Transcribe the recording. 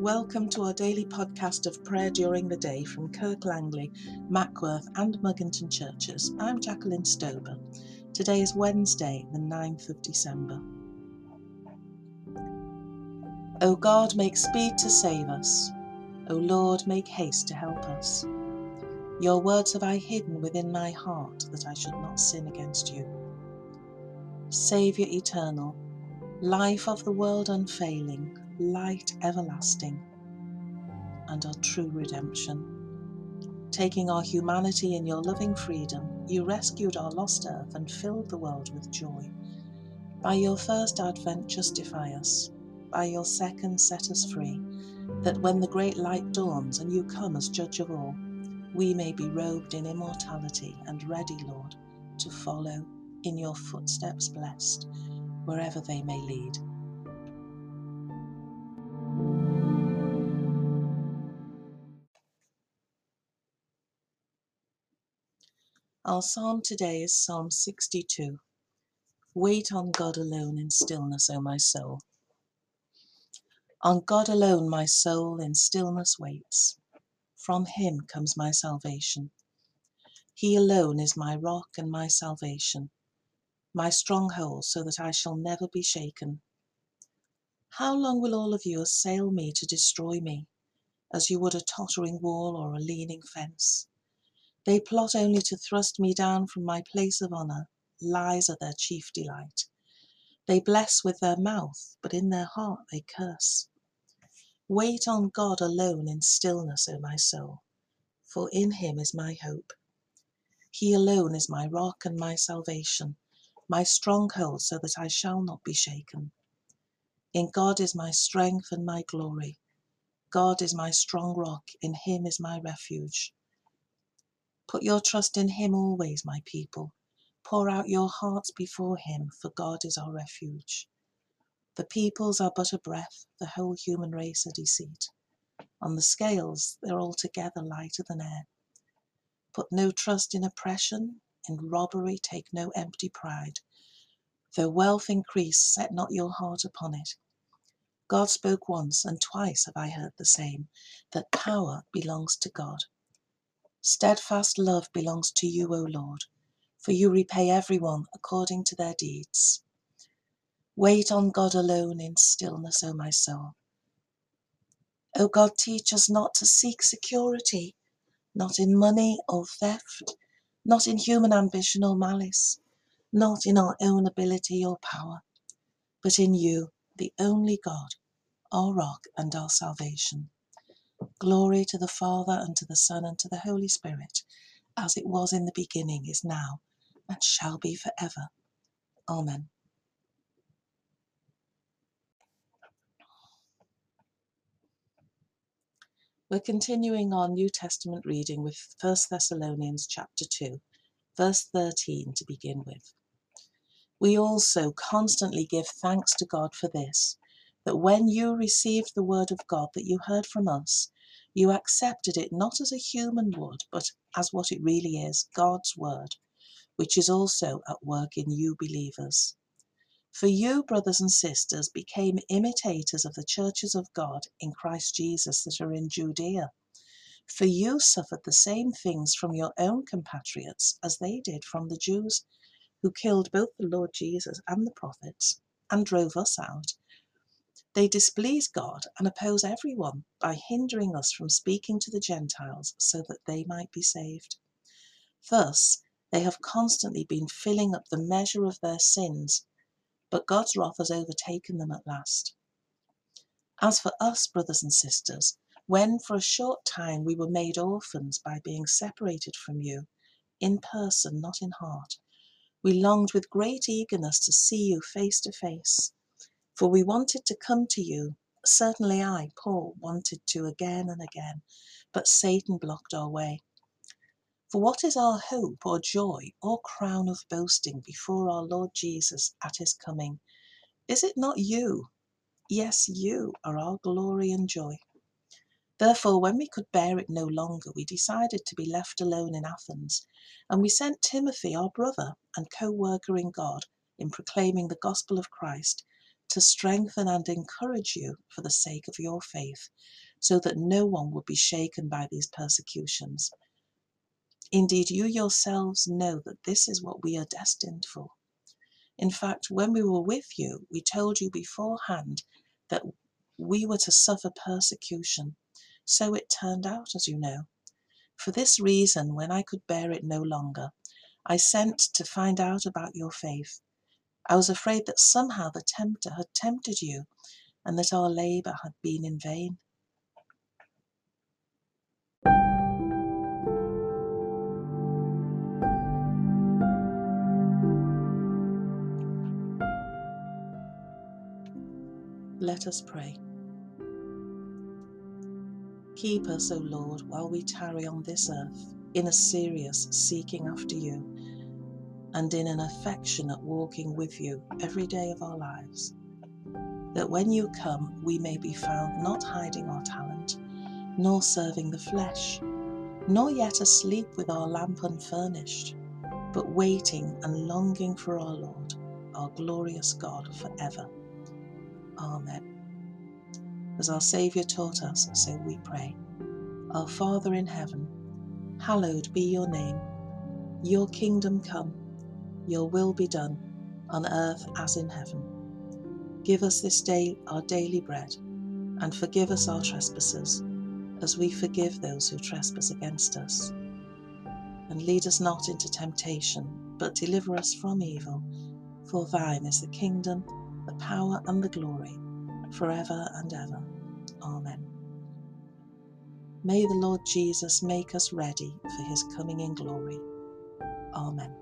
Welcome to our daily podcast of prayer during the day from Kirk Langley, Mackworth, and Mugginton churches. I'm Jacqueline Stober. Today is Wednesday, the 9th of December. O God, make speed to save us. O Lord, make haste to help us. Your words have I hidden within my heart that I should not sin against you. Saviour eternal, life of the world unfailing, light everlasting, and our true redemption. Taking our humanity in your loving freedom, you rescued our lost earth and filled the world with joy. By your first advent, justify us. By your second, set us free, that when the great light dawns and you come as judge of all, we may be robed in immortality and ready, Lord, to follow in your footsteps blessed, wherever they may lead. Our psalm today is Psalm 62. Wait on God alone in stillness, O my soul. On God alone my soul in stillness waits. From him comes my salvation. He alone is my rock and my salvation, my stronghold, so that I shall never be shaken. How long will all of you assail me to destroy me, as you would a tottering wall or a leaning fence? They plot only to thrust me down from my place of honour. Lies are their chief delight. They bless with their mouth, but in their heart they curse. Wait on God alone in stillness, O my soul, for in him is my hope. He alone is my rock and my salvation, my stronghold, so that I shall not be shaken. In God is my strength and my glory. God is my strong rock, in him is my refuge. Put your trust in him always, my people. Pour out your hearts before him, for God is our refuge. The peoples are but a breath, the whole human race a deceit. On the scales, they're altogether lighter than air. Put no trust in oppression, in robbery take no empty pride. Though wealth increase, set not your heart upon it. God spoke once, and twice have I heard the same, that power belongs to God. Steadfast love belongs to you, O Lord, for you repay everyone according to their deeds. Wait on God alone in stillness, O my soul. O God, teach us not to seek security, not in money or theft, not in human ambition or malice, not in our own ability or power, but in you, the only God, our rock and our salvation. Glory to the Father, and to the Son, and to the Holy Spirit, as it was in the beginning, is now, and shall be for ever. Amen. We're continuing our New Testament reading with 1 Thessalonians chapter 2, verse 13 to begin with. We also constantly give thanks to God for this, that when you received the word of God that you heard from us, you accepted it not as a human would, but as what it really is God's word, which is also at work in you believers. For you, brothers and sisters, became imitators of the churches of God in Christ Jesus that are in Judea. For you suffered the same things from your own compatriots as they did from the Jews, who killed both the Lord Jesus and the prophets, and drove us out. They displease God and oppose everyone by hindering us from speaking to the Gentiles so that they might be saved. Thus, they have constantly been filling up the measure of their sins but God's wrath has overtaken them at last. As for us, brothers and sisters, when for a short time we were made orphans by being separated from you, in person, not in heart, we longed with great eagerness to see you face to face. For we wanted to come to you. Certainly I, Paul, wanted to again and again, but Satan blocked our way. For what is our hope or joy or crown of boasting before our Lord Jesus at his coming? Is it not you? Yes, you are our glory and joy. Therefore, when we could bear it no longer, we decided to be left alone in Athens, and we sent Timothy, our brother and co worker in God, in proclaiming the gospel of Christ, to strengthen and encourage you for the sake of your faith, so that no one would be shaken by these persecutions. Indeed, you yourselves know that this is what we are destined for. In fact, when we were with you, we told you beforehand that we were to suffer persecution. So it turned out, as you know. For this reason, when I could bear it no longer, I sent to find out about your faith. I was afraid that somehow the tempter had tempted you and that our labour had been in vain. Let us pray. Keep us, O Lord, while we tarry on this earth, in a serious seeking after you, and in an affectionate walking with you every day of our lives, that when you come we may be found not hiding our talent, nor serving the flesh, nor yet asleep with our lamp unfurnished, but waiting and longing for our Lord, our glorious God, forever. Amen. As our Saviour taught us, so we pray. Our Father in heaven, hallowed be your name. Your kingdom come, your will be done, on earth as in heaven. Give us this day our daily bread, and forgive us our trespasses, as we forgive those who trespass against us. And lead us not into temptation, but deliver us from evil. For thine is the kingdom, the power, and the glory forever and ever. Amen. May the Lord Jesus make us ready for his coming in glory. Amen.